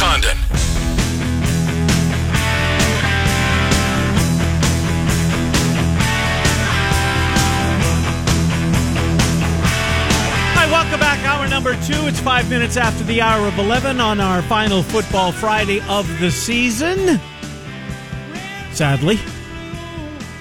Condon. Hi, welcome back. Hour number two. It's five minutes after the hour of 11 on our final Football Friday of the season. Sadly.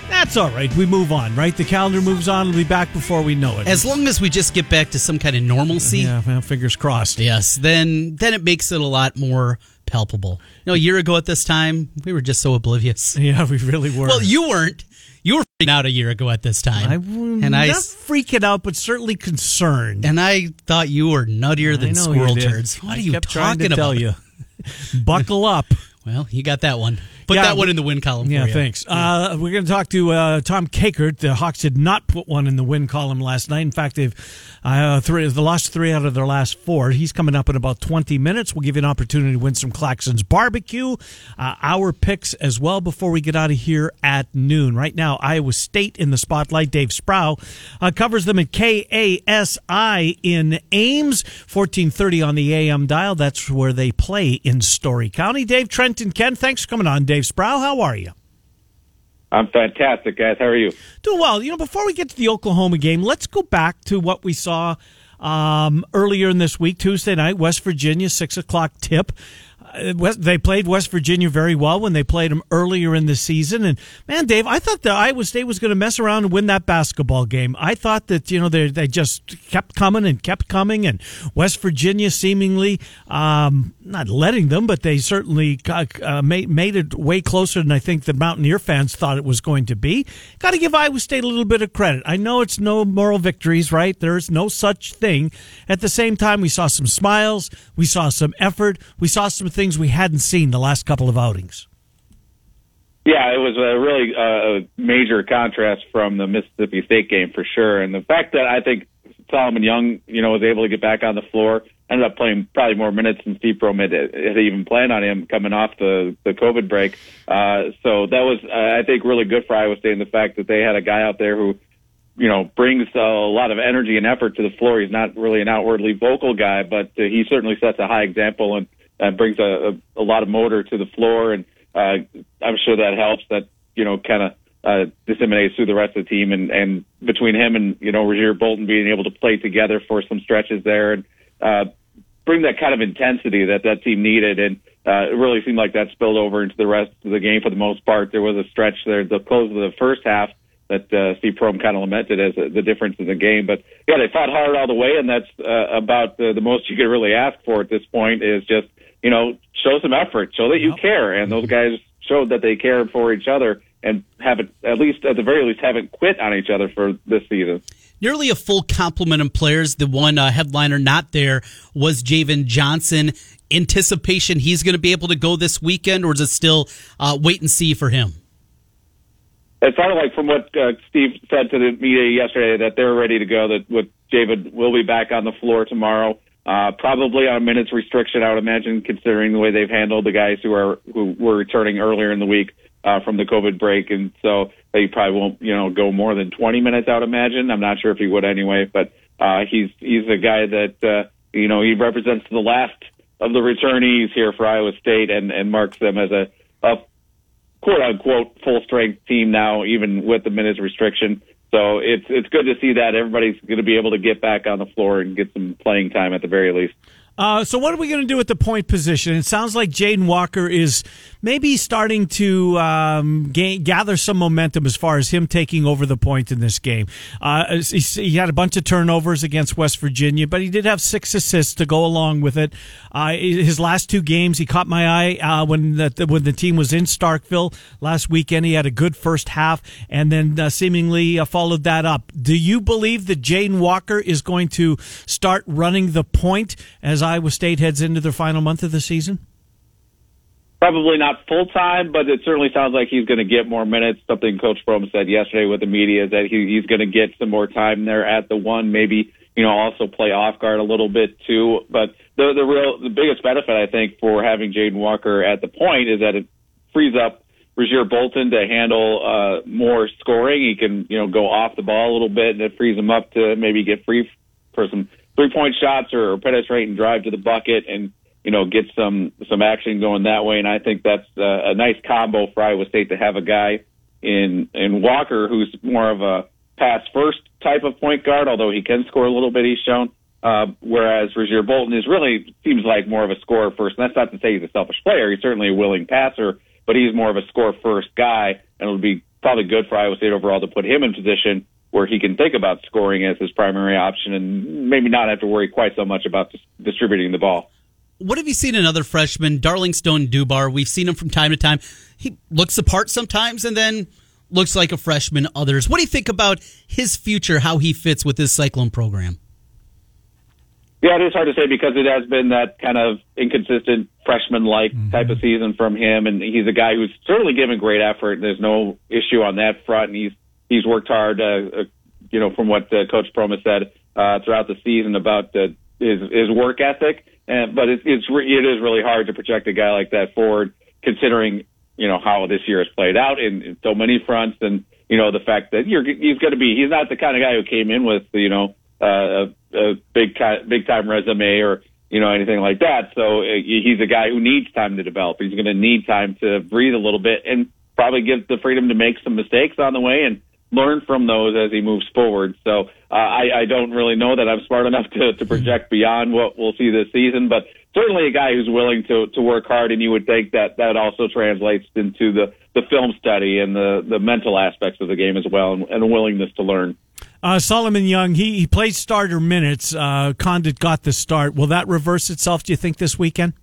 That's all right. We move on, right? The calendar moves on. We'll be back before we know it. As long as we just get back to some kind of normalcy, yeah, well, fingers crossed. yes, then then it makes it a lot more palpable. You know, a year ago at this time, we were just so oblivious. Yeah, we really were. Well, you weren't. You were freaking out a year ago at this time, I and I not freaking out, but certainly concerned. and I thought you were nuttier than squirrel turds. What I are you talking to about? tell you. Buckle up. Well, you got that one. Put Yeah, that one in the win column. Yeah, thanks. Uh, we're going to talk to uh, Tom Kakert. The Hawks did not put one in the win column last night. In fact, they've uh, three, they lost three out of their last four. He's coming up in about 20 minutes. We'll give you an opportunity to win some Claxon's barbecue, uh, our picks as well before we get out of here at noon. Right now, Iowa State in the spotlight. Dave Sprau uh, covers them at KASI in Ames, 1430 on the AM dial. That's where they play in Story County. Dave, Trent, and Ken, thanks for coming on. Dave Sprau, how are you? I'm fantastic, guys. How are you? Doing well. You know, before we get to the Oklahoma game, let's go back to what we saw um, earlier in this week, Tuesday night, West Virginia, six o'clock tip. Uh, they played West Virginia very well when they played them earlier in the season. And man, Dave, I thought that Iowa State was going to mess around and win that basketball game. I thought that you know they they just kept coming and kept coming, and West Virginia seemingly um, not letting them, but they certainly uh, made made it way closer than I think the Mountaineer fans thought it was going to be. Got to give Iowa State a little bit of credit. I know it's no moral victories, right? There's no such thing. At the same time, we saw some smiles, we saw some effort, we saw some things we hadn't seen the last couple of outings. Yeah, it was a really uh, major contrast from the Mississippi State game for sure, and the fact that I think Solomon Young, you know, was able to get back on the floor, ended up playing probably more minutes than Steve Prohm had, had even planned on him coming off the the COVID break. Uh, so that was, uh, I think, really good for Iowa State, and the fact that they had a guy out there who you know, brings a lot of energy and effort to the floor. He's not really an outwardly vocal guy, but uh, he certainly sets a high example and uh, brings a, a, a lot of motor to the floor. And uh, I'm sure that helps. That you know, kind of uh, disseminates through the rest of the team. And, and between him and you know, Rasir Bolton being able to play together for some stretches there and uh, bring that kind of intensity that that team needed. And uh, it really seemed like that spilled over into the rest of the game for the most part. There was a stretch there, the close of the first half that uh, Steve Prohm kind of lamented as a, the difference in the game. But yeah, they fought hard all the way, and that's uh, about the, the most you could really ask for at this point. Is just you know show some effort, show that you care, and those guys showed that they care for each other and haven't at least at the very least haven't quit on each other for this season. Nearly a full complement of players. The one uh, headliner not there was Javan Johnson. Anticipation he's going to be able to go this weekend, or is it still uh, wait and see for him? it sounded like from what uh, Steve said to the media yesterday that they're ready to go. That with David will be back on the floor tomorrow, uh, probably on minutes restriction. I would imagine, considering the way they've handled the guys who are who were returning earlier in the week uh, from the COVID break, and so they probably won't you know go more than 20 minutes. I would imagine. I'm not sure if he would anyway, but uh, he's he's a guy that uh, you know he represents the last of the returnees here for Iowa State and and marks them as a, a quote unquote full strength team now, even with the minutes restriction. So it's it's good to see that everybody's going to be able to get back on the floor and get some playing time at the very least. Uh, so what are we going to do at the point position? It sounds like Jaden Walker is maybe starting to um, gain, gather some momentum as far as him taking over the point in this game. Uh, he, he, had a bunch of turnovers against West Virginia, but he did have six assists to go along with it. Uh, his last two games, he caught my eye uh, when the when the team was in Starkville last weekend. He had a good first half, and then uh, seemingly uh, followed that up. Do you believe that Jaden Walker is going to start running the point as Iowa State heads into their final month of the season? Probably not full time, but it certainly sounds like he's going to get more minutes. Something Coach Prohm said yesterday with the media is that he, he's going to get some more time there at the one, maybe you know also play off guard a little bit too. But the the real the biggest benefit I think for having Jaden Walker at the point is that it frees up Rasir Bolton to handle uh, more scoring. He can you know go off the ball a little bit, and it frees him up to maybe get free for some three point shots or, penetrate and drive to the bucket and you know, get some some action going that way. And I think that's uh, a nice combo for Iowa State to have a guy in in Walker who's more of a pass first type of point guard, although he can score a little bit. He's shown. Uh, whereas Rasir Bolton is really seems like more of a scorer first. And that's not to say he's a selfish player. He's certainly a willing passer, but he's more of a score first guy, and it would be probably good for Iowa State overall to put him in position where he can think about scoring as his primary option and maybe not have to worry quite so much about dis- distributing the ball. What have you seen in other freshmen? Darlinstone Dubar, we've seen him from time to time. He looks the part sometimes and then looks like a freshman others. What do you think about his future, how he fits with this Cyclone program? Yeah, it is hard to say because it has been that kind of inconsistent freshman-like mm-hmm. type of season from him, and he's a guy who's certainly given great effort. There's no issue on that front, and he's he's worked hard. Uh, uh, you know, from what uh, Coach Promas said uh, throughout the season about uh, his his work ethic, and but it, it's re- it is really hard to project a guy like that forward, considering you know how this year has played out in, in so many fronts, and you know the fact that you're he's going to be he's not the kind of guy who came in with you know uh, a, a big big time resume or you know anything like that. So uh, he's a guy who needs time to develop. He's going to need time to breathe a little bit and probably give the freedom to make some mistakes on the way and learn from those as he moves forward. So uh, I, I don't really know that I'm smart enough to, to project beyond what we'll see this season, but certainly a guy who's willing to, to work hard, and you would think that that also translates into the, the film study and the, the mental aspects of the game as well, and, and a willingness to learn. Uh, Solomon Young, he, he played starter minutes. Uh, Conditt got the start. Will that reverse itself, do you think, this weekend?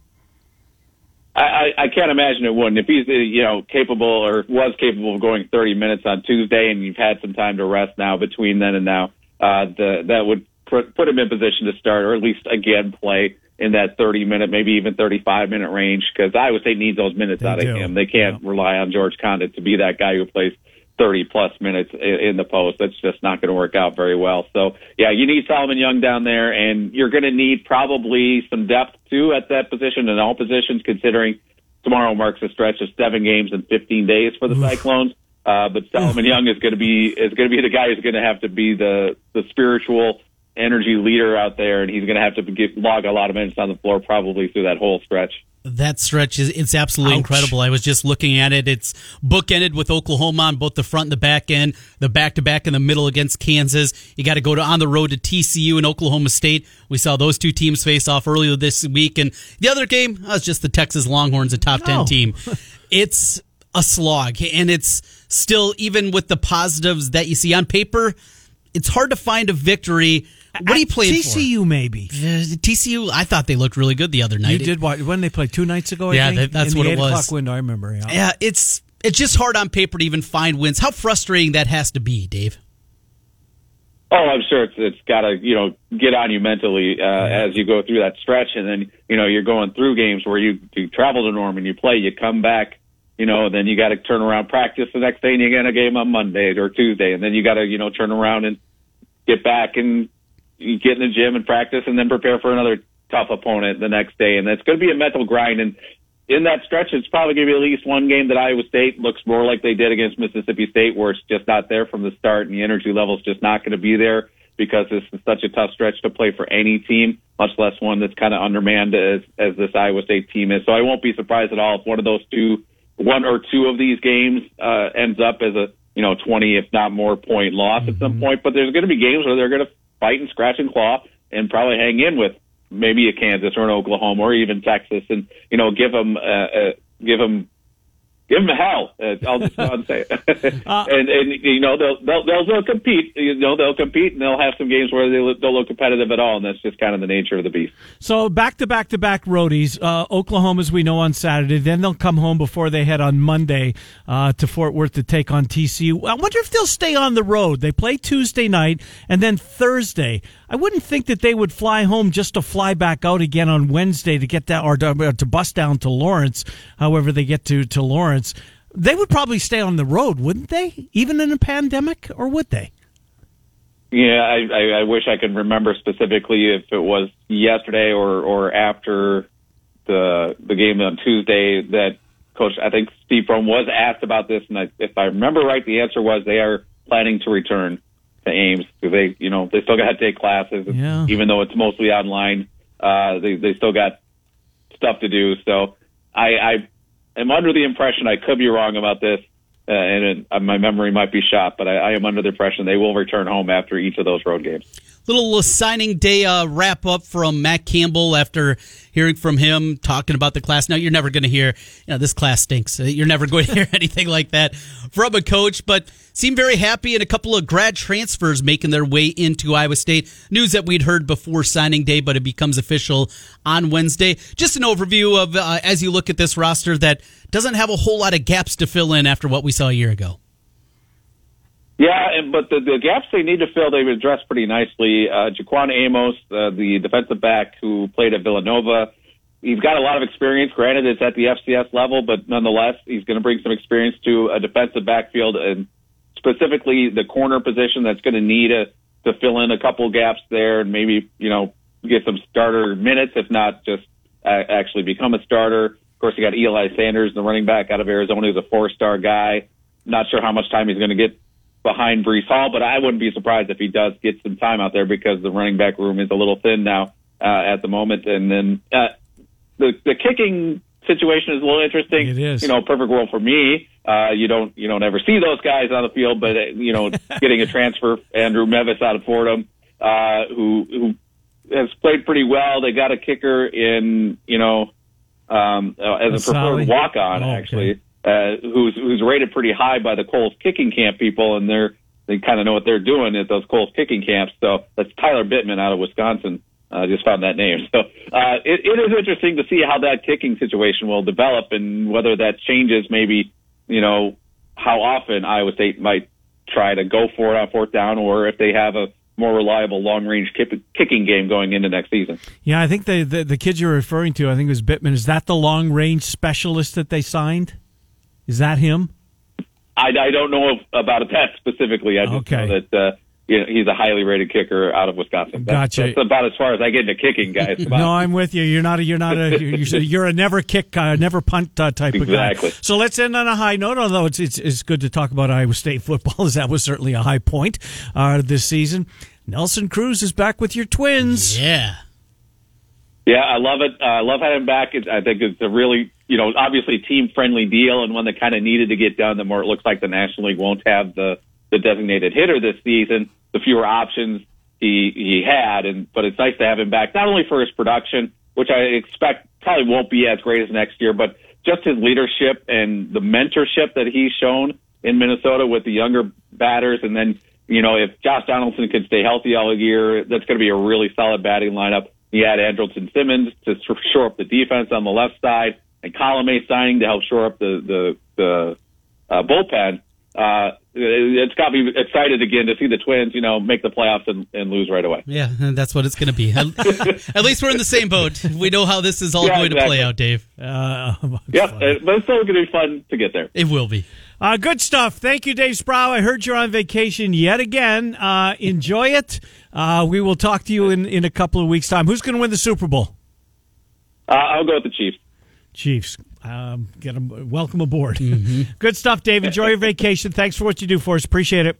I, I can't imagine it wouldn't. If he's, you know, capable or was capable of going 30 minutes on Tuesday and you've had some time to rest now between then and now, uh, the, that would put, put him in position to start or at least again play in that 30 minute, maybe even 35 minute range because Iowa State needs those minutes they out do. of him. They can't yeah. rely on George Conditt to be that guy who plays 30 plus minutes in the post. That's just not going to work out very well. So yeah, you need Solomon Young down there and you're going to need probably some depth too at that position in all positions considering tomorrow marks a stretch of seven games in 15 days for the Cyclones. Uh, but Solomon Young is going to be, is going to be the guy who's going to have to be the, the spiritual energy leader out there. And he's going to have to get, log a lot of minutes on the floor probably through that whole stretch that stretch is it's absolutely Ouch. incredible. I was just looking at it. It's bookended with Oklahoma on both the front and the back end, the back to back in the middle against Kansas. You got to go to on the road to TCU and Oklahoma State. We saw those two teams face off earlier this week, and the other game uh, was just the Texas Longhorns, a top ten team. it's a slog, and it's still even with the positives that you see on paper. It's hard to find a victory what are you playing TCU, for? maybe. Uh, TCU, I thought they looked really good the other night. You did watch when they played two nights ago. I yeah, think, that's in what the it was. O'clock window, I remember. Yeah. yeah, it's it's just hard on paper to even find wins. How frustrating that has to be, Dave. Oh, I'm sure it's it's got to you know get on you mentally uh, as you go through that stretch, and then you know you're going through games where you, you travel to Norman, you play, you come back, you know, then you got to turn around practice the next day, and you get a game on Monday or Tuesday, and then you got to you know turn around and get back and you get in the gym and practice and then prepare for another tough opponent the next day. And it's going to be a mental grind. And in that stretch, it's probably going to be at least one game that Iowa State looks more like they did against Mississippi State, where it's just not there from the start and the energy level is just not going to be there because this is such a tough stretch to play for any team, much less one that's kind of undermanned as, as this Iowa State team is. So I won't be surprised at all if one of those two, one or two of these games, uh, ends up as a, you know, 20, if not more point loss mm-hmm. at some mm-hmm. point. But there's going to be games where they're going to fight and scratch and claw and probably hang in with maybe a Kansas or an Oklahoma or even Texas, and you know give them uh, uh, give them give them hell. Uh, I'll just go and say, uh, and and you know they'll, they'll they'll they'll compete. You know they'll compete, and they'll have some games where they don't look competitive at all, and that's just kind of the nature of the beast. So back to back to back roadies. Uh, Oklahoma, as we know, on Saturday. Then they'll come home before they head on Monday uh, to Fort Worth to take on TCU. I wonder if they'll stay on the road. They play Tuesday night and then Thursday. I wouldn't think that they would fly home just to fly back out again on Wednesday to get that or to, uh, to bus down to Lawrence. However, they get to to Lawrence. They would probably stay on the road, wouldn't they? Even in a pandemic, or would they? Yeah, I, I, I wish I could remember specifically if it was yesterday or or after the the game on Tuesday that Coach I think Steve Prohm was asked about this, and I, if I remember right, the answer was they are planning to return to Ames because they you know they still got to take classes, yeah. even though it's mostly online. Uh, they they still got stuff to do. So I, I am under the impression I could be wrong about this, uh, and it, uh, my memory might be shot, but I, I am under the impression they will return home after each of those road games little signing day uh, wrap up from Matt Campbell after hearing from him talking about the class. Now you're never going to hear, you know, this class stinks. You're never going to hear anything like that from a coach, but seemed very happy and a couple of grad transfers making their way into Iowa State. News that we'd heard before signing day, but it becomes official on Wednesday. Just an overview of uh, as you look at this roster that doesn't have a whole lot of gaps to fill in after what we saw a year ago. Yeah, and, but the, the gaps they need to fill, they've addressed pretty nicely. Uh, Jaquan Amos, uh, the defensive back who played at Villanova, he's got a lot of experience. Granted, it's at the FCS level, but nonetheless, he's going to bring some experience to a defensive backfield and specifically the corner position that's going to need a, to fill in a couple gaps there and maybe, you know, get some starter minutes, if not just uh, actually become a starter. Of course, you got Eli Sanders, the running back out of Arizona, who's a four-star guy. Not sure how much time he's going to get behind Breece Hall, but I wouldn't be surprised if he does get some time out there because the running back room is a little thin now uh, at the moment. And then uh, the the kicking situation is a little interesting. It is. You know, perfect world for me. Uh, you don't you don't ever see those guys on the field, but uh, you know, getting a transfer, Andrew Mevis out of Fordham, uh, who who has played pretty well. They got a kicker in you know um, uh, as a preferred walk on oh, actually. Okay uh, who's who's rated pretty high by the Kohl's kicking camp people, and they're they kind of know what they're doing at those Kohl's kicking camps. So that's Tyler Bittman out of Wisconsin. I uh, just found that name. So uh, it, it is interesting to see how that kicking situation will develop and whether that changes maybe, you know, how often Iowa State might try to go for it on fourth down or if they have a more reliable long range kicking game going into next season. Yeah, I think the, the, the kids you're referring to, I think it was Bittman. Is that the long range specialist that they signed? Is that him? I, I don't know if, about that specifically. I just okay. know that uh, you know, he's a highly rated kicker out of Wisconsin. That's, gotcha. That's about as far as I get into kicking, guys. no, I'm with you. You're not a you're not a you're, you're a never kick, uh, never punt uh, type exactly. of guy. Exactly. So let's end on a high note. Although it's it's, it's good to talk about Iowa State football, as that was certainly a high point uh, this season. Nelson Cruz is back with your Twins. Yeah. Yeah, I love it. I love having him back. I think it's a really, you know, obviously team friendly deal and one that kind of needed to get done. The more it looks like the National League won't have the the designated hitter this season, the fewer options he he had. And but it's nice to have him back not only for his production, which I expect probably won't be as great as next year, but just his leadership and the mentorship that he's shown in Minnesota with the younger batters. And then, you know, if Josh Donaldson can stay healthy all year, that's going to be a really solid batting lineup. He had Andrelton Simmons to shore up the defense on the left side, and Colomé signing to help shore up the the, the uh, bullpen. Uh, it's got me excited again to see the Twins, you know, make the playoffs and, and lose right away. Yeah, that's what it's going to be. At, least we're in the same boat. We know how this is all yeah, going exactly. to play out, Dave. Uh, yeah, but it's still going to be fun to get there. It will be. Uh, good stuff. Thank you, Dave Sprau. I heard you're on vacation yet again. Uh, enjoy it. Uh, we will talk to you in, in a couple of weeks' time. Who's going to win the Super Bowl? Uh, I'll go with the Chiefs. Chiefs. Um, get them. Welcome aboard. Mm-hmm. Good stuff, Dave. Enjoy your vacation. Thanks for what you do for us. Appreciate it.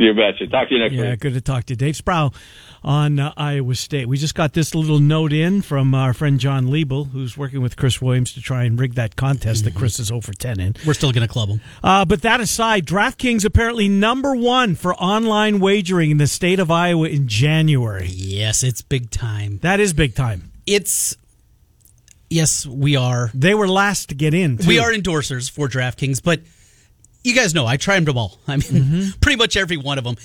You betcha. Talk to you next yeah, week. Yeah, good to talk to you. Dave Sprau on uh, Iowa State. We just got this little note in from our friend John Liebel, who's working with Chris Williams to try and rig that contest mm-hmm. that Chris is over 10 in. We're still going to club him. Uh, but that aside, DraftKings apparently number one for online wagering in the state of Iowa in January. Yes, it's big time. That is big time. It's yes, we are. They were last to get in. Too. We are endorsers for DraftKings, but you guys know I tried them all. I mean, mm-hmm. pretty much every one of them.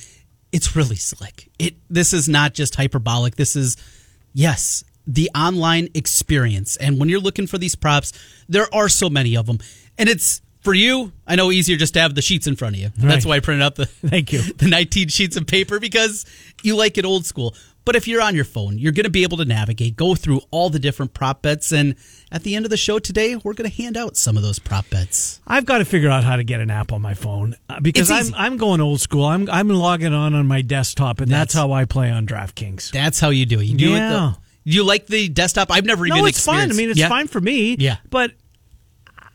It's really slick. It this is not just hyperbolic. This is yes, the online experience. And when you're looking for these props, there are so many of them. And it's for you, I know easier just to have the sheets in front of you. Right. That's why I printed out the Thank you. the 19 sheets of paper because you like it old school. But if you're on your phone, you're going to be able to navigate, go through all the different prop bets. And at the end of the show today, we're going to hand out some of those prop bets. I've got to figure out how to get an app on my phone uh, because I'm, I'm going old school. I'm, I'm logging on on my desktop, and that's, that's how I play on DraftKings. That's how you do it. You do yeah. it the, you like the desktop? I've never even. No, it's fine. I mean, it's yeah. fine for me. Yeah, but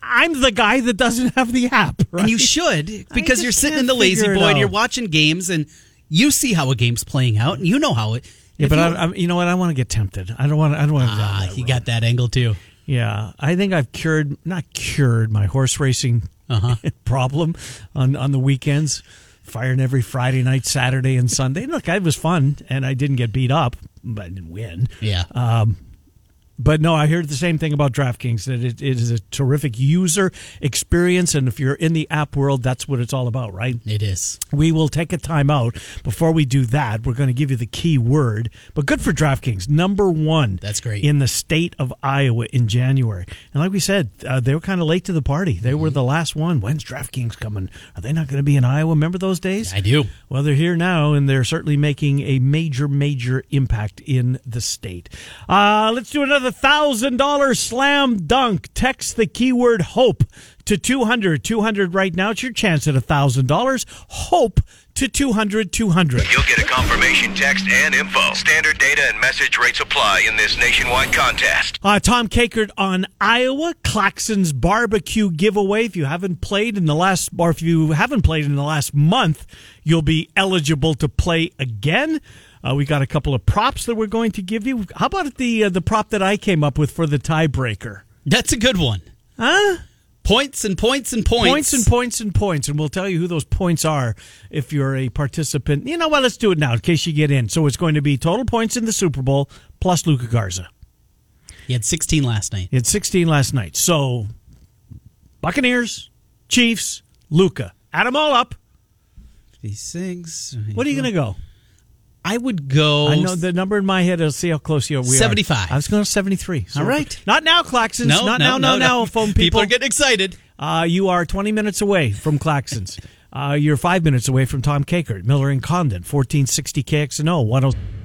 I'm the guy that doesn't have the app. Right? And you should because you're sitting in the lazy boy and you're watching games and you see how a game's playing out and you know how it Yeah, but I, I, you know what? I want to get tempted. I don't want. I don't want to. Ah, you got that angle too. Yeah, I think I've cured, not cured, my horse racing Uh-huh. problem on on the weekends. Firing every Friday night, Saturday, and Sunday. Look, it was fun, and I didn't get beat up, but I didn't win. Yeah. Um, but no, I heard the same thing about DraftKings that it, it is a terrific user experience, and if you're in the app world, that's what it's all about, right? it is. We will take a time out. Before we do that, we're going to give you the key word. But good for DraftKings, number one. That's great. in the state of Iowa in January. And like we said, uh, they were kind of late to the party. They Mm-hmm. were the last one. When's DraftKings coming? Are they not going to be in Iowa? Remember those days? I do. Well, they're here now, and they're certainly making a major, major impact in the state. Uh, let's do another thousand dollar slam dunk. Text the keyword hope to 200. 200 right now. It's your chance at a thousand dollars. Hope to 200. 200. You'll get a confirmation text and info. Standard data and message rates apply in this nationwide contest. Uh, Tom Kakert on Iowa Claxon's barbecue giveaway. If you haven't played in the last, or if you haven't played in the last month, you'll be eligible to play again. Uh, we got a couple of props that we're going to give you. How about the uh, the prop that I came up with for the tiebreaker? That's a good one. Huh? Points and points and points. Points and points and points, and we'll tell you who those points are if you're a participant. You know what? Let's do it now in case you get in. So it's going to be total points in the Super Bowl plus Luka Garza. He had 16 last night. He had 16 last night. So Buccaneers, Chiefs, Luca. Add them all up. Six. What are you going to go? I would go. I know the number in my head. I'll see how close you are. We are. 75. I was going to 73. So All right. Not now, Claxons. No, not no, now, no, no, phone People people. are getting excited. Uh, you are 20 minutes away from Claxons. uh, you're five minutes away from Tom Kakert, Miller and Condon, 1460 KXNO, 10.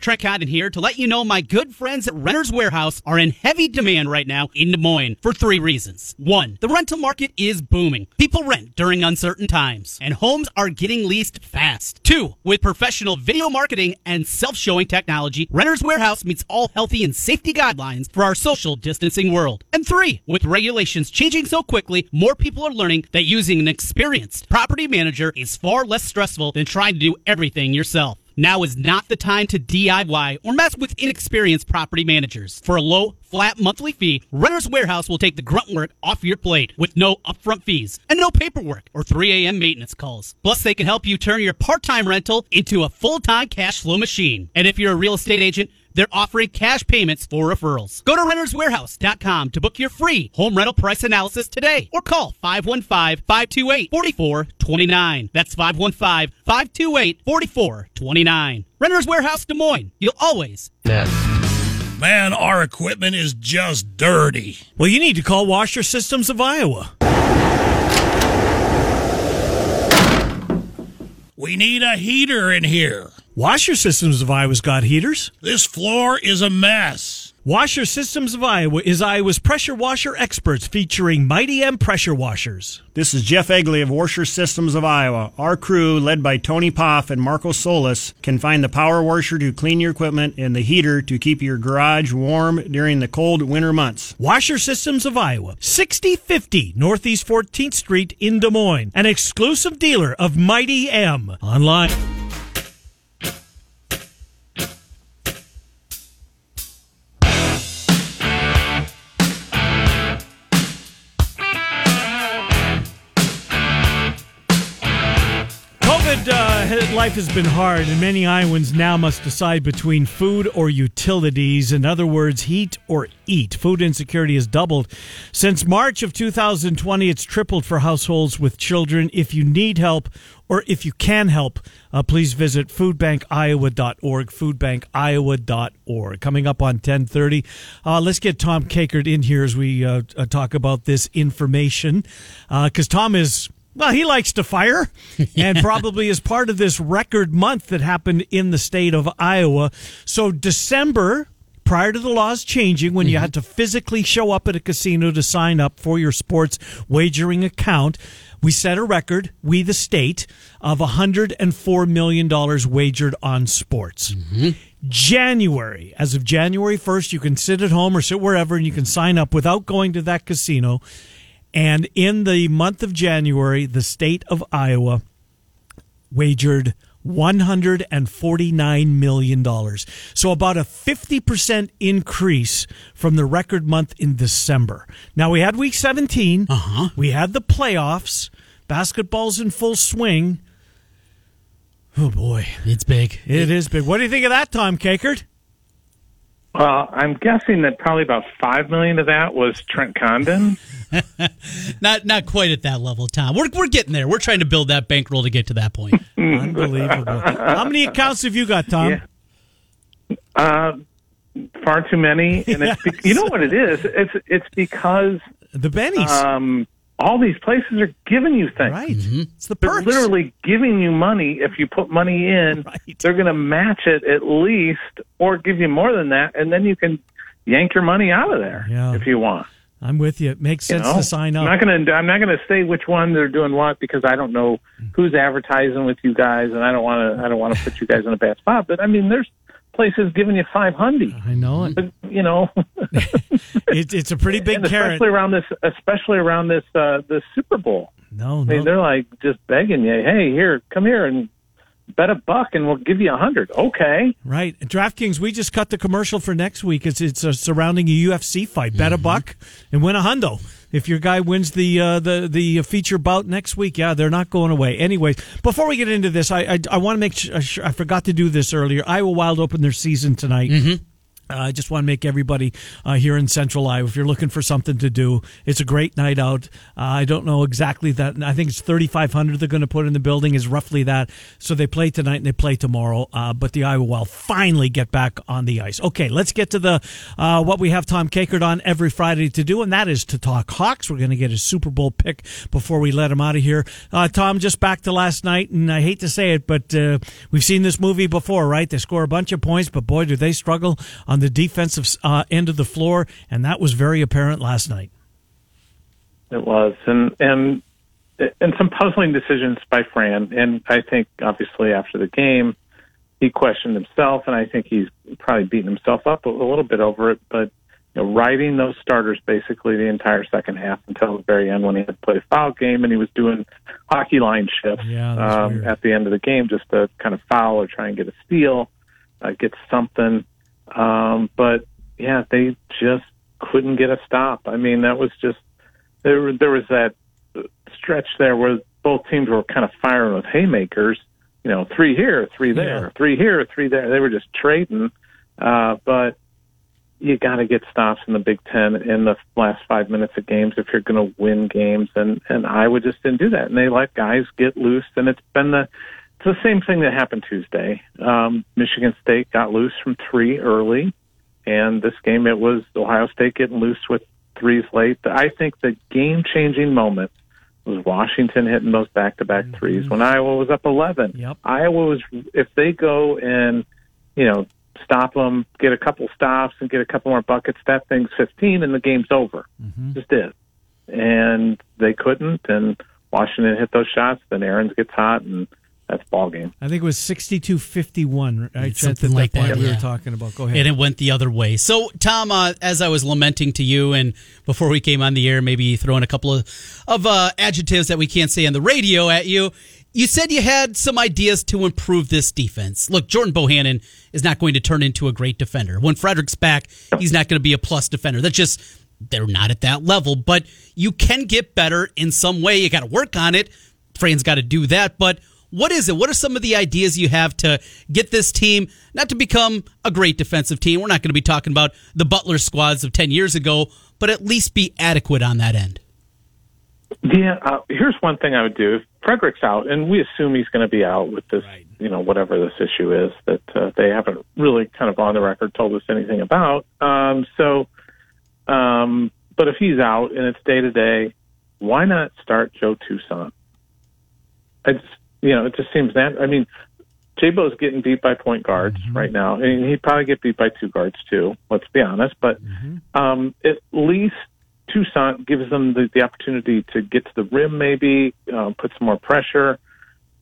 Trent Condon here to let you know my good friends at Renter's Warehouse are in heavy demand right now in Des Moines for three reasons. One, the rental market is booming. People rent during uncertain times, and homes are getting leased fast. Two, with professional video marketing and self-showing technology, Renter's Warehouse meets all healthy and safety guidelines for our social distancing world. And three, with regulations changing so quickly, more people are learning that using an experienced property manager is far less stressful than trying to do everything yourself. Now is not the time to DIY or mess with inexperienced property managers. For a low, flat monthly fee, Renter's Warehouse will take the grunt work off your plate with no upfront fees and no paperwork or 3 a.m. maintenance calls. Plus, they can help you turn your part-time rental into a full-time cash flow machine. And if you're a real estate agent, they're offering cash payments for referrals. Go to renterswarehouse.com to book your free home rental price analysis today or call 515-528-4429. That's 515-528-4429. Renters Warehouse Des Moines. You'll always yeah. Man, our equipment is just dirty. Well, you need to call Washer Systems of Iowa. We need a heater in here. Washer Systems of Iowa's got heaters. This floor is a mess. Washer Systems of Iowa is Iowa's pressure washer experts featuring Mi-T-M pressure washers. This is Jeff Egley of Washer Systems of Iowa. Our crew, led by Tony Poff and Marco Solis, can find the power washer to clean your equipment and the heater to keep your garage warm during the cold winter months. Washer Systems of Iowa, 6050 Northeast 14th Street in Des Moines, an exclusive dealer of Mi-T-M. Online. Life has been hard, and many Iowans now must decide between food or utilities. In other words, heat or eat. Food insecurity has doubled. Since March of 2020, it's tripled for households with children. If you need help or if you can help, uh, please visit foodbankiowa.org, foodbankiowa.org. Coming up on 1030, uh, let's get Tom Kakert in here as we uh, uh, talk about this information, because Tom is well, he likes to fire and probably is part of this record month that happened in the state of Iowa. So, December, prior to the laws changing, when you mm-hmm. had to physically show up at a casino to sign up for your sports wagering account, we set a record, we the state, of $104 million wagered on sports. Mm-hmm. January, as of January 1st, you can sit at home or sit wherever and you can sign up without going to that casino. And in the month of January, the state of Iowa wagered $149 million. So about a 50% increase from the record month in December. Now we had week 17. Uh-huh. We had the playoffs. Basketball's in full swing. Oh boy. It's big. It is big. What do you think of that, Tom Kakert? Well, I'm guessing that probably about five million of that was Trent Condon. not not quite at that level, Tom. We're we're getting there. We're trying to build that bankroll to get to that point. Unbelievable. How many accounts have you got, Tom? Yeah. Uh, far too many, and it's be- you know what it is. It's it's because the bennies. Um, all these places are giving you things. Right. Mm-hmm. It's the perks. They're literally giving you money. If you put money in, Right. they're going to match it at least, or give you more than that, and then you can yank your money out of there Yeah. if you want. I'm with you. It makes you sense know? to sign up. I'm not going to. I'm not going to say which one they're doing what because I don't know who's advertising with you guys, and I don't want to. I don't want to put you guys in a bad spot. But I mean, there's places giving you five hundred. I know it. But you know, it. It's a pretty big and carrot. especially around this, especially around this, uh, this Super Bowl. No, I mean, no. they're like just begging you, hey, here, come here and bet a buck, and we'll give you a hundred. Okay, Right. DraftKings, we just cut the commercial for next week. It's it's uh, surrounding a UFC fight. Bet a Mm-hmm. buck and win a hundo. If your guy wins the uh, the the feature bout next week, yeah, they're not going away. Anyways, before we get into this, I I, I want to make sure I forgot to do this earlier. Iowa Wild open their season tonight. Mm-hmm. Uh, I just want to make everybody uh, here in Central Iowa, if you're looking for something to do, it's a great night out. Uh, I don't know exactly that. I think it's 3,500 they're going to put in the building is roughly that. So they play tonight and they play tomorrow. Uh, but the Iowa Wild finally get back on the ice. Okay, let's get to the uh, what we have Tom Kakert on every Friday to do, and that is to talk Hawks. We're going to get a Super Bowl pick before we let him out of here. Uh, Tom, just back to last night, and I hate to say it, but uh, we've seen this movie before, right? They score a bunch of points, but boy, do they struggle on the defensive uh, end of the floor, and that was very apparent last night. it was, and and and some puzzling decisions by Fran. And I think obviously after the game, he questioned himself, and I think he's probably beaten himself up a, a little bit over it. But you know, riding those starters basically the entire second half until the very end when he had to play a foul game and he was doing hockey line shifts Yeah, um, at the end of the game just to kind of foul or try and get a steal, uh, get something. Um, but yeah, they just couldn't get a stop. I mean, that was just there. There was that stretch there where both teams were kind of firing with haymakers. You know, three here, three there, Yeah. three here, three there. They were just trading. Uh, but you got to get stops in the Big Ten in the last five minutes of games if you're going to win games, and and Iowa just didn't do that, and they let guys get loose, and it's been the it's the same thing that happened Tuesday. Um, Michigan State got loose from three early, and this game it was Ohio State getting loose with threes late. I think the game changing moment was Washington hitting those back to back threes when Iowa was up 11. Yep. Iowa was, if they go and, you know, stop them, get a couple stops and get a couple more buckets, that thing's 15 and the game's over. Just is. And they couldn't, and Washington hit those shots, then Aaron's gets hot, and that's ball game. I think it was 62-51, right? Something At that like point that, we yeah. were talking about. Go ahead. and it went the other way. So, Tom, uh, as I was lamenting to you, and before we came on the air, maybe throwing a couple of of uh, adjectives that we can't say on the radio at you. You said you had some ideas to improve this defense. Look, Jordan Bohannon is not going to turn into a great defender. When Fredrick's back, he's not going to be a plus defender. That's just they're not at that level. But you can get better in some way. You got to work on it. Fran's got to do that. But what is it? What are some of the ideas you have to get this team not to become a great defensive team? We're not going to be talking about the Butler squads of 10 years ago, but at least be adequate on that end. Yeah, uh, here's one thing I would do. If Fredrick's out, and we assume he's going to be out with this, you know, whatever this issue is that uh, they haven't really kind of on the record told us anything about. Um, so, um, but if he's out and it's day to day, why not start Joe Toussaint? It's you know, it just seems that. I mean, Jabo's getting beat by point guards right now, and he'd probably get beat by two guards too. Let's be honest, but um, at least Toussaint gives them the, the opportunity to get to the rim, maybe uh, put some more pressure.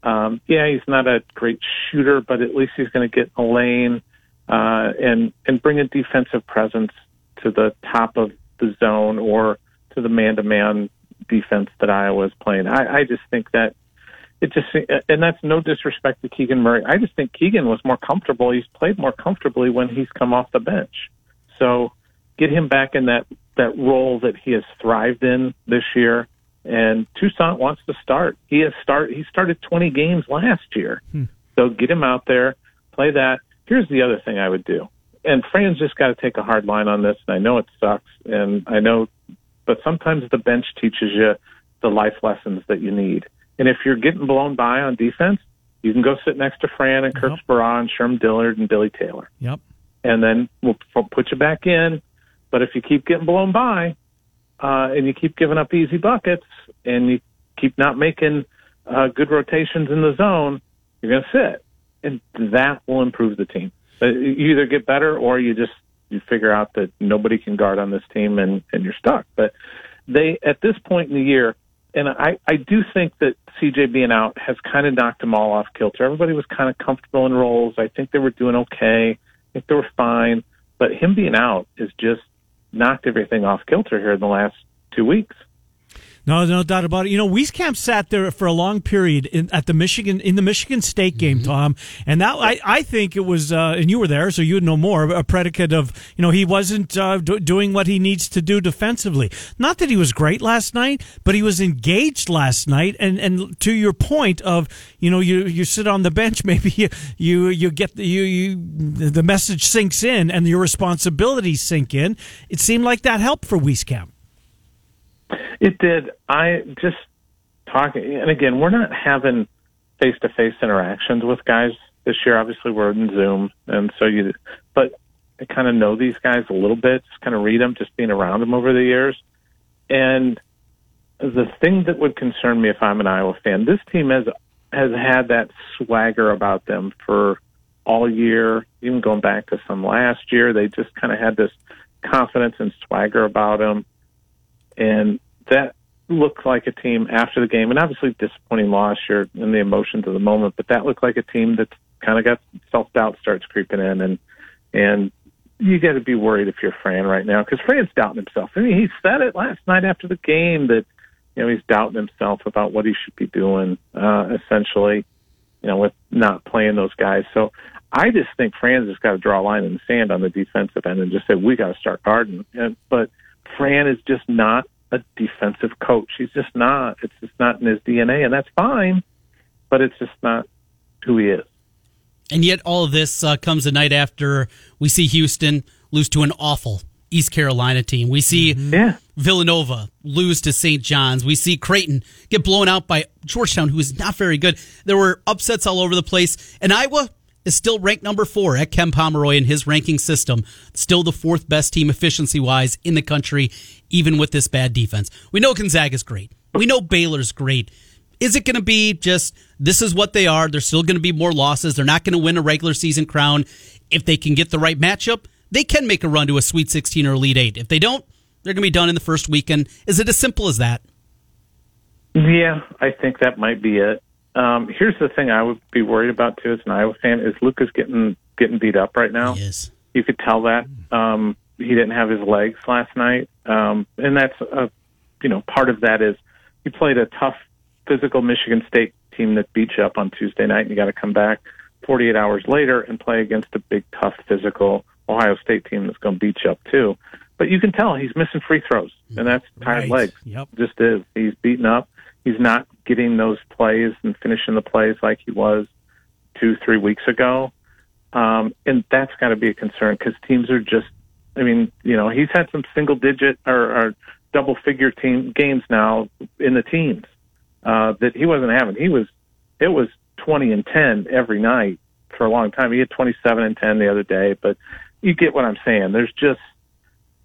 Um, yeah, he's not a great shooter, but at least he's going to get in a lane uh, and and bring a defensive presence to the top of the zone or to the man-to-man defense that Iowa is playing. I, I just think that it just and that's no disrespect to Keegan Murray. I just think Keegan was more comfortable. He's played more comfortably when he's come off the bench. So get him back in that that role that he has thrived in this year. And Toussaint wants to start. He has start. He started 20 games last year. Hmm. So get him out there, play that. Here's the other thing I would do. And Fran's just got to take a hard line on this. And I know it sucks. And I know, but sometimes the bench teaches you the life lessons that you need. And if you're getting blown by on defense, you can go sit next to Fran and Kirk yep. Speraw and Sherm Dillard and Billy Taylor. Yep. And then we'll put you back in. But if you keep getting blown by, uh, and you keep giving up easy buckets, and you keep not making uh, good rotations in the zone, you're going to sit, and that will improve the team. Uh, you either get better, or you just you figure out that nobody can guard on this team, and and you're stuck. But they at this point in the year, and I, I do think that CJ being out has kind of knocked them all off kilter. Everybody was kind of comfortable in roles. I think they were doing okay. I think they were fine. But him being out has just knocked everything off kilter here in the last two weeks. No, no doubt about it. You know, Wieskamp sat there for a long period in, at the Michigan in the Michigan State game, mm-hmm. Tom, and that I, I think it was, uh, and you were there, so you would know more. A predicate of you know he wasn't uh, do, doing what he needs to do defensively. Not that he was great last night, but he was engaged last night. And and to your point of you know you you sit on the bench, maybe you you, you get the, you you the message sinks in and your responsibilities sink in. It seemed like that helped for Wieskamp. It did. I just talking, and again, we're not having face to face interactions with guys this year. Obviously, we're in Zoom, and so you, but I kind of know these guys a little bit, just kind of read them, just being around them over the years. And the thing that would concern me if I'm an Iowa fan, this team has has had that swagger about them for all year, even going back to some last year. They just kind of had this confidence and swagger about them and that looked like a team after the game, and obviously disappointing loss you're in the emotions of the moment. But that looked like a team that kind of got self doubt starts creeping in, and and you got to be worried if you're Fran right now because Fran's doubting himself. I mean, he said it last night after the game that you know he's doubting himself about what he should be doing. Uh, essentially, you know, with not playing those guys. So I just think Fran's just got to draw a line in the sand on the defensive end and just say we got to start guarding. And, but Fran is just not a defensive coach. He's just not. It's just not in his DNA, and that's fine, but it's just not who he is. And yet, all of this uh, comes a night after we see Houston lose to an awful East Carolina team. We see mm-hmm. yeah. Villanova lose to St. John's. We see Creighton get blown out by Georgetown, who is not very good. There were upsets all over the place. And Iowa is still ranked number four at Ken Pomeroy in his ranking system. Still the fourth best team efficiency wise in the country, even with this bad defense. We know Gonzaga's great. We know Baylor's great. Is it going to be just this is what they are? There's still going to be more losses. They're not going to win a regular season crown. If they can get the right matchup, they can make a run to a Sweet 16 or Elite 8. If they don't, they're going to be done in the first weekend. Is it as simple as that? Yeah, I think that might be it. Um, here's the thing I would be worried about too as an Iowa fan is Luka's getting getting beat up right now. Yes. You could tell that. Um, he didn't have his legs last night. Um, and that's a you know, part of that is he played a tough physical Michigan State team that beat you up on Tuesday night and you gotta come back forty eight hours later and play against a big tough physical Ohio State team that's gonna beat you up too. But you can tell he's missing free throws and that's tired right. legs. Yep. Just is. He's beaten up he's not getting those plays and finishing the plays like he was two, three weeks ago. Um, and that's got to be a concern because teams are just, I mean, you know, he's had some single digit or, or double figure team games now in the teens uh, that he wasn't having. He was, it was 20 and 10 every night for a long time. He had 27 and 10 the other day, but you get what I'm saying. There's just,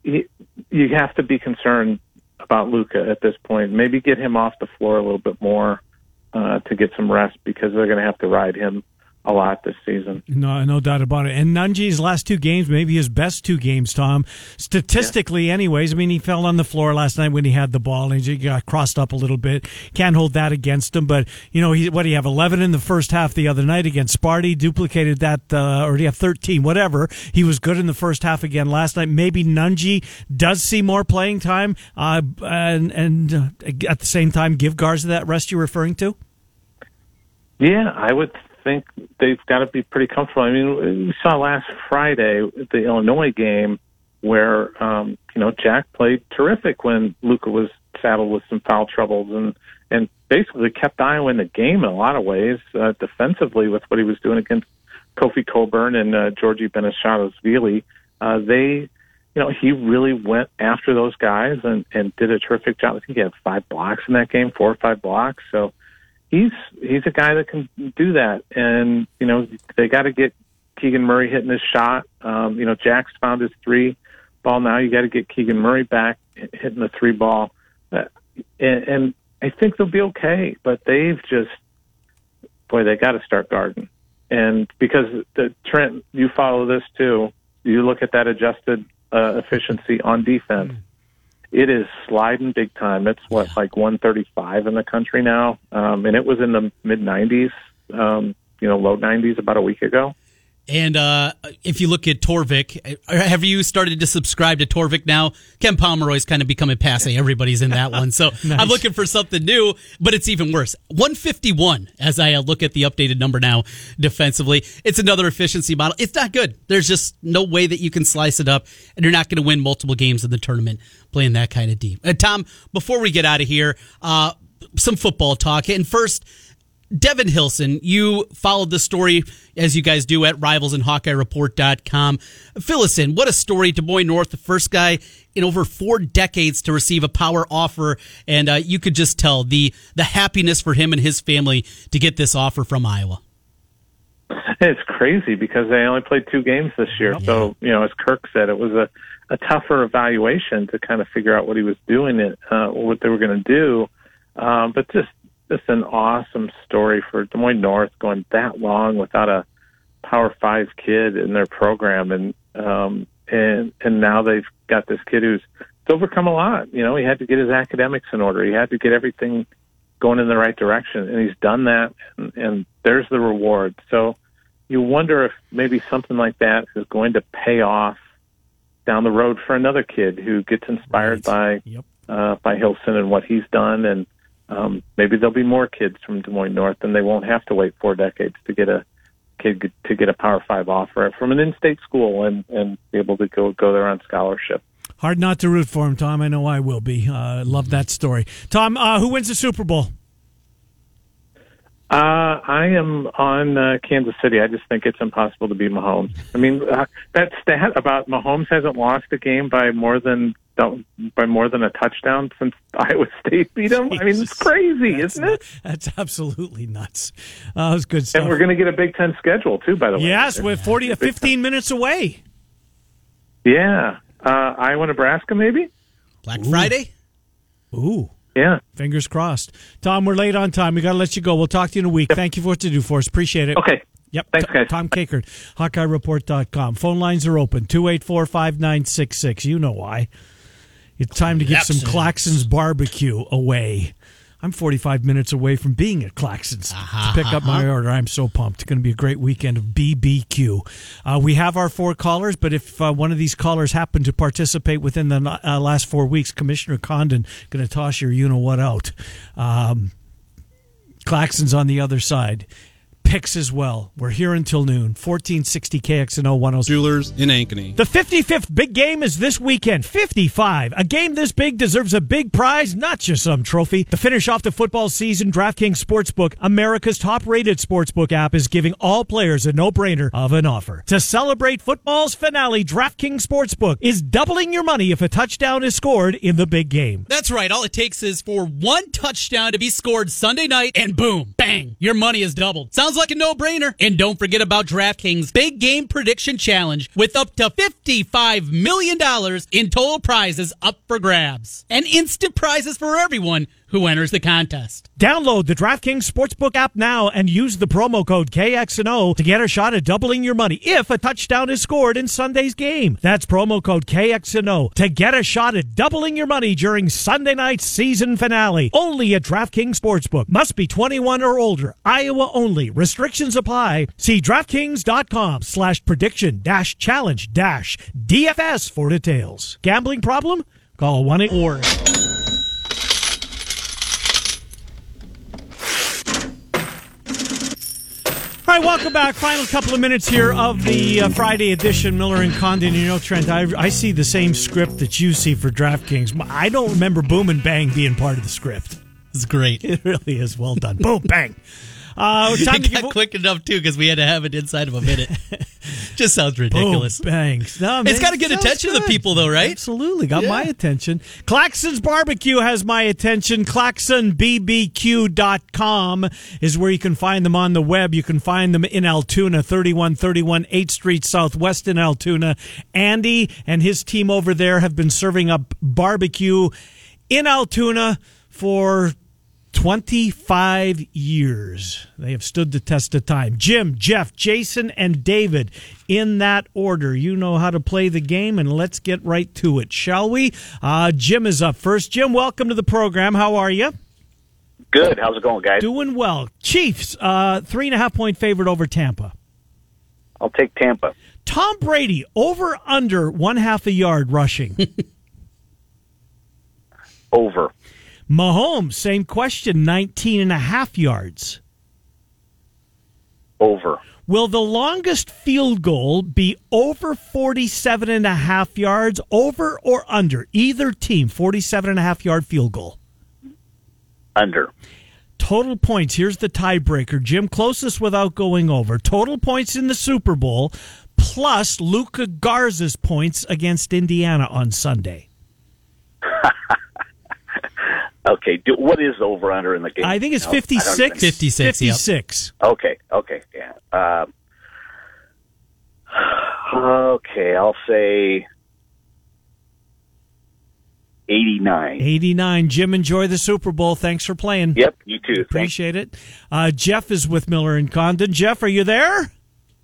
you have to be concerned about Luka at this point. Maybe get him off the floor a little bit more uh, to get some rest because they're going to have to ride him a lot this season. No, no doubt about it. And Nunge's last two games, maybe his best two games, Tom. Statistically, yeah. anyways. I mean, he fell on the floor last night when he had the ball and he got crossed up a little bit. Can't hold that against him. But you know, he what do you have? Eleven in the first half the other night against Sparty. Duplicated that, uh, or do you have thirteen? Whatever. He was good in the first half again last night. Maybe Nunge does see more playing time, uh, and and uh, at the same time give Garza that rest you're referring to. Yeah, I would think they've got to be pretty comfortable. I mean, we saw last Friday the Illinois game where um, you know Jack played terrific when Luka was saddled with some foul troubles and and basically kept Iowa in the game in a lot of ways uh, defensively with what he was doing against Kofi Cockburn and uh, Giorgi Bezhanishvili. Uh, they, you know, he really went after those guys and and did a terrific job. I think he had five blocks in that game, four or five blocks. So he's he's a guy that can do that. And you know, they got to get Keegan Murray hitting his shot. Um, you know, Jack's found his three ball now. You got to get Keegan Murray back hitting the three ball, uh, and, and I think they'll be okay. But they've just, boy, they got to start guarding. And because the Trent, you follow this too. You look at that adjusted uh, efficiency on defense. Mm. It is sliding big time. It's what like 135 in the country now, um, and it was in the mid 90s, um, you know, low 90s about a week ago. And uh, if you look at Torvik, uh, have you started to subscribe to Torvik now? Ken Pomeroy's kind of becoming passe. Everybody's in that one. So nice. I'm looking for something new, but it's even worse. 151 as I uh, look at the updated number now defensively. It's another efficiency model. It's not good. There's just no way that you can slice it up, and you're not going to win multiple games in the tournament playing that kind of deep. Uh, Tom, before we get out of here, uh, some football talk. And first, Devin Hilson, you followed the story as you guys do at Rivals and HawkeyeReport.com. Fill us in. What a story. Des Moines North, the first guy in over four decades to receive a power offer. And uh, you could just tell the, the happiness for him and his family to get this offer from Iowa. It's crazy because they only played two games this year. Yeah. So, you know, as Kirk said, it was a, a tougher evaluation to kind of figure out what he was doing, it, uh, what they were going to do. Um, but just just an awesome story for Des Moines North going that long without a Power Five kid in their program, and um, and and now they've got this kid who's overcome a lot. You know, he had to get his academics in order. He had to get everything going in the right direction, and he's done that. And, and there's the reward. So you wonder if maybe something like that is going to pay off down the road for another kid who gets inspired right. by yep. uh, by Hilson and what he's done, and um, maybe there'll be more kids from Des Moines North, and they won't have to wait four decades to get a kid to get a Power Five offer from an in-state school and and be able to go go there on scholarship. Hard not to root for him, Tom. I know I will be. Uh, love that story, Tom. Uh, who wins the Super Bowl? Uh, I am on uh, Kansas City. I just think it's impossible to beat Mahomes. I mean, uh, that stat about Mahomes hasn't lost a game by more than by more than a touchdown since Iowa State beat them. I mean, it's crazy, that's isn't it? That's absolutely nuts. Uh, that was good stuff. And we're going to get a Big Ten schedule too, by the way. Yes, we're forty to fifteen minutes away. Yeah, uh, Iowa, Nebraska, maybe Black Ooh. Friday. Ooh. Yeah. Fingers crossed. Tom, we're late on time. We got to let you go. We'll talk to you in a week. Yep. Thank you for what you do for us. Appreciate it. Okay. Yep. Thanks, guys. Tom Kakert, HawkeyeReport.com. Phone lines are open 284 5966. You know why. It's time to get some Claxons barbecue away. I'm 45 minutes away from being at Claxons uh-huh, to pick up my uh-huh. order. I'm so pumped. It's going to be a great weekend of BBQ. Uh, we have our four callers, but if uh, one of these callers happen to participate within the uh, last four weeks, Commissioner Condon going to toss your you know what out. Um, Claxons on the other side picks as well. We're here until noon. 1460 KXNO 10. Jewelers in Ankeny. The 55th big game is this weekend. 55. A game this big deserves a big prize, not just some trophy. To finish off the football season, DraftKings Sportsbook, America's top rated sportsbook app, is giving all players a no brainer of an offer. To celebrate football's finale, DraftKings Sportsbook is doubling your money if a touchdown is scored in the big game. That's right. All it takes is for one touchdown to be scored Sunday night, and boom, bang, your money is doubled. Sounds Sounds like a no-brainer. And don't forget about DraftKings Big Game Prediction Challenge with up to $55 million in total prizes up for grabs. And instant prizes for everyone who enters the contest. Download the DraftKings Sportsbook app now and use the promo code KXNO to get a shot at doubling your money if a touchdown is scored in Sunday's game. That's promo code KXNO to get a shot at doubling your money during Sunday night's season finale. Only at DraftKings Sportsbook. Must be 21 or older. Iowa only. Restrictions apply. See DraftKings.com slash prediction dash challenge dash DFS for details. Gambling problem? Call 1 All right, welcome back. Final couple of minutes here of the uh, Friday edition, Miller and Condon. You know, Trent, I, I see the same script that you see for DraftKings. I don't remember Boom and Bang being part of the script. It's great. It really is. Well done. Boom, bang. Uh, time it to got give- quick enough too because we had to have it inside of a minute. Just sounds ridiculous. Boom. No, It's man, got to get attention to the people, though, right? Absolutely. Got Yeah. my attention. Claxon's Barbecue has my attention. ClaxonBBQ.com is where you can find them on the web. You can find them in Altoona, 3131 8th Street Southwest in Altoona. Andy and his team over there have been serving up barbecue in Altoona for 25 years. They have stood the test of time. Jim, Jeff, Jason, and David in that order. You know how to play the game, and let's get right to it, shall we? Uh, Jim is up first. Jim, welcome to the program. How are you? Good. How's it going, guys? Doing well. Chiefs, uh, three and a half point favorite over Tampa. I'll take Tampa. Tom Brady, over under one half a yard rushing. Over. Mahomes, same question, 19 and a half yards. Over. Will the longest field goal be over 47 and a half yards, over or under? Either team, 47 and a half yard field goal. Under. Total points. Here's the tiebreaker. Jim closest without going over. Total points in the Super Bowl plus Luka Garza's points against Indiana on Sunday. Okay. Do, what is over under in the game? I think it's No, I don't 56. 56. yep. Okay. Okay. Yeah. Um, okay. I'll say eighty-nine. 89. Jim, enjoy the Super Bowl. Thanks for playing. Yep. You too. Thanks. Appreciate it. Uh, Jeff is with Miller and Condon. Jeff, are you there?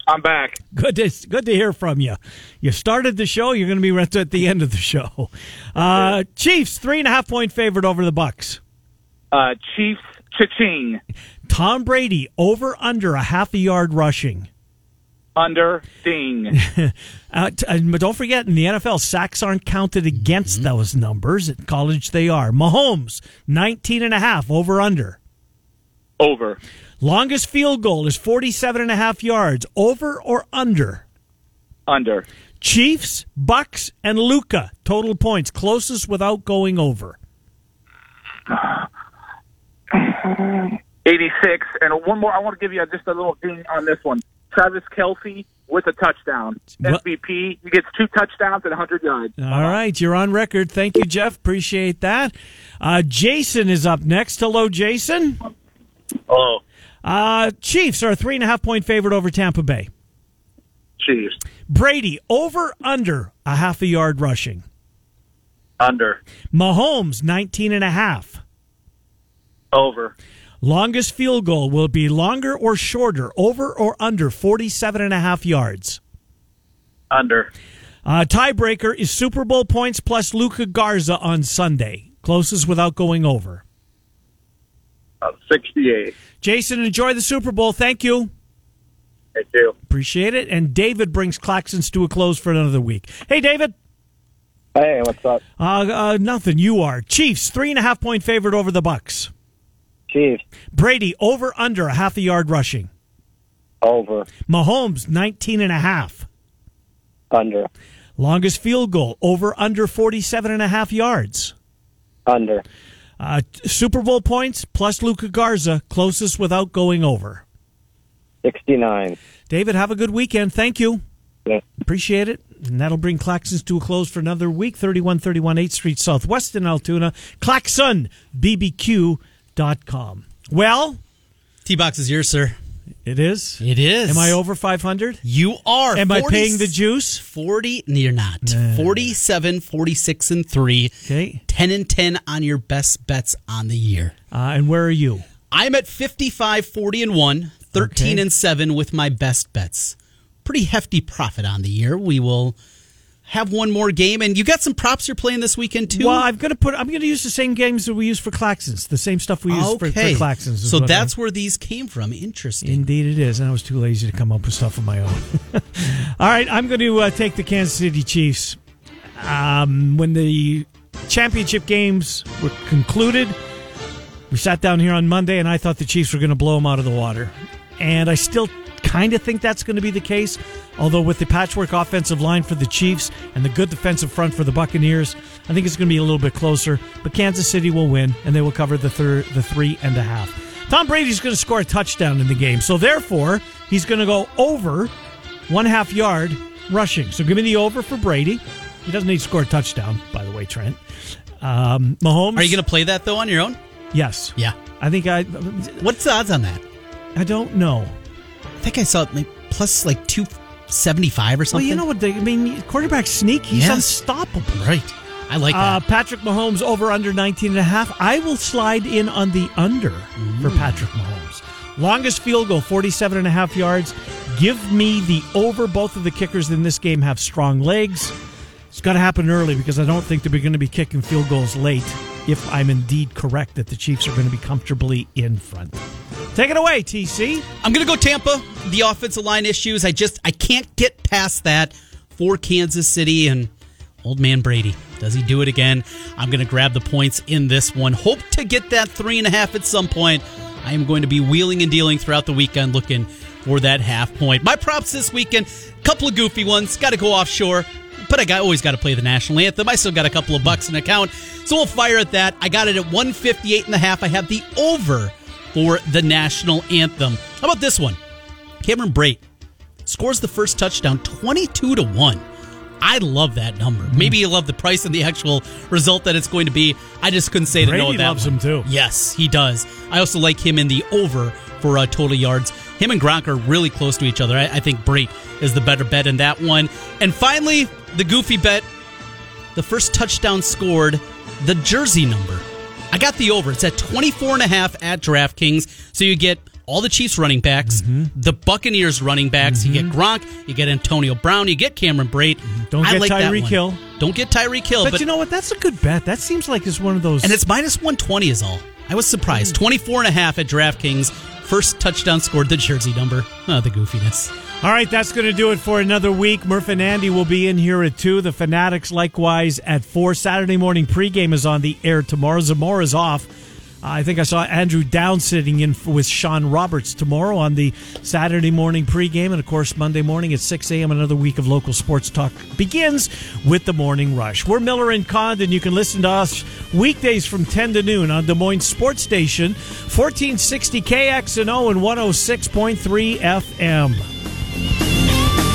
I'm back. Good to, good to hear from you. You started the show. You're going to be right at the end of the show. Uh, Chiefs, three and a half point favorite over the Bucs. Uh, Chiefs, cha-ching. Tom Brady, over under a half a yard rushing. Under, ding. Uh, t- uh, but don't forget, in the NFL, sacks aren't counted against those numbers. At college, they are. Mahomes, 19 and a half, over under. Over. Longest field goal is 47 and a half yards, over or under. Under. Chiefs, Bucs, and Luka, total points, closest without going over. 86. And one more. I want to give you just a little ding on this one. Travis Kelce with a touchdown. What? MVP. He gets two touchdowns and 100 yards. All right, you're on record. Thank you, Jeff. Appreciate that. Uh, Jason is up next. Hello, Jason. Oh, Uh, Chiefs are a three and a half point favorite over Tampa Bay. Chiefs. Brady over under a half a yard rushing. Under. Mahomes 19 and a half. Over. Longest field goal will be longer or shorter, over or under 47 and a half yards. Under. Uh, tiebreaker is Super Bowl points plus Luka Garza on Sunday. Closest without going over. Uh, 68. Jason, enjoy the Super Bowl. Thank you. Thank you. Appreciate it. And David brings Claxons to a close for another week. Hey, David. Hey, what's up? Uh, uh, nothing. You are Chiefs three and a half point favorite over the Bucs. Chiefs. Brady over under a half a yard rushing. Over. Mahomes 19 and a half. Under. Longest field goal over under 47 and a half yards. Under. Uh, Super Bowl points plus Luka Garza closest without going over. 69. David, have a good weekend. Thank you. Yeah. Appreciate it. And that'll bring Claxons to a close for another week. 3131 8th Street Southwest in Altoona. ClaxonBBQ.com. Well, T box is yours, sir. It is. It is. Am I over 500? You are. Am I paying the juice? 40. No, you're not. 47, 46, and 3. Okay. 10 and 10 on your best bets on the year. Uh, and where are you? I'm at 55, 40, and 1, 13 Okay. and 7 with my best bets. Pretty hefty profit on the year. We will have one more game. And you got some props you're playing this weekend, too? Well, I'm going to put. I'm going to use the same games that we use for Claxons. The same stuff we use for, for. Claxons. So that's I- where these came from. Interesting. Indeed, it is. And I was too lazy to come up with stuff of my own. All right, I'm going to uh, take the Kansas City Chiefs. Um, when the championship games were concluded, we sat down here on Monday, and I thought the Chiefs were going to blow them out of the water. And I still kind of think that's going to be the case. Although with the patchwork offensive line for the Chiefs and the good defensive front for the Buccaneers, I think it's going to be a little bit closer. But Kansas City will win, and they will cover the thir- the three and a half. Tom Brady's going to score a touchdown in the game, so therefore he's going to go over one half yard rushing. So give me the over for Brady. He doesn't need to score a touchdown, by the way, Trent. Um, Mahomes. Are you going to play that though on your own? Yes. Yeah. I think I. What's the odds on that? I don't know. I think I saw it like plus like two seventy five or something. Well, you know what? They, I mean, quarterback sneak. He's Yes. unstoppable. right? I like Uh. Patrick Mahomes over under 19 and a half. I will slide in on the under Mm. for Patrick Mahomes. Longest field goal, 47 and a half yards. Give me the over. Both of the kickers in this game have strong legs. It's got to happen early because I don't think they're going to be kicking field goals late if I'm indeed correct that the Chiefs are going to be comfortably in front. Take it away, TC. I'm going to go Tampa. The offensive line issues. I just I can't get past that for Kansas City and old man Brady. Does he do it again? I'm going to grab the points in this one. Hope to get that three and a half at some point. I am going to be wheeling and dealing throughout the weekend looking for that half point. My props this weekend, couple of goofy ones. Got to go offshore. But I got, always got to play the national anthem. I still got a couple of bucks in account. So we'll fire at that. I got it at 158 and a half. I have the over for the national anthem. How about this one? Cameron Brate scores the first touchdown 22 to 1. I love that number. Maybe you love the price and the actual result that it's going to be. I just couldn't say to Brady no that loves one. him too. Yes, he does. I also like him in the over for uh, total yards. Him and Gronk are really close to each other. I, I think Brate is the better bet in that one. And finally, the goofy bet. The first touchdown scored, the jersey number. I got the over. It's at 24 and a half at DraftKings. So you get all the Chiefs running backs, Mm-hmm. the Buccaneers running backs. You get Gronk, you get Antonio Brown, you get Cameron Brate. Mm-hmm. Don't I get like Tyreek. Hill. Don't get Tyreek Hill. But, But, you know what? That's a good bet. That seems like it's one of those. and it's minus 120 is all. I was surprised. 24 and a half at DraftKings. First touchdown scored the jersey number. Oh, the goofiness. All right, that's going to do it for another week. Murph and Andy will be in here at 2. The Fanatics likewise at 4. Saturday morning pregame is on the air tomorrow. Zamora's off. Uh, I think I saw Andrew Down sitting in with Sean Roberts tomorrow on the Saturday morning pregame. And of course, Monday morning at 6 a.m., another week of local sports talk begins with the morning rush. We're Miller and Condon. You can listen to us weekdays from 10 to noon on Des Moines Sports Station, 1460 KXNO and 106.3 FM. Thank you.